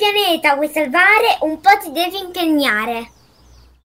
pianeta vuoi salvare, un po' ti devi impegnare.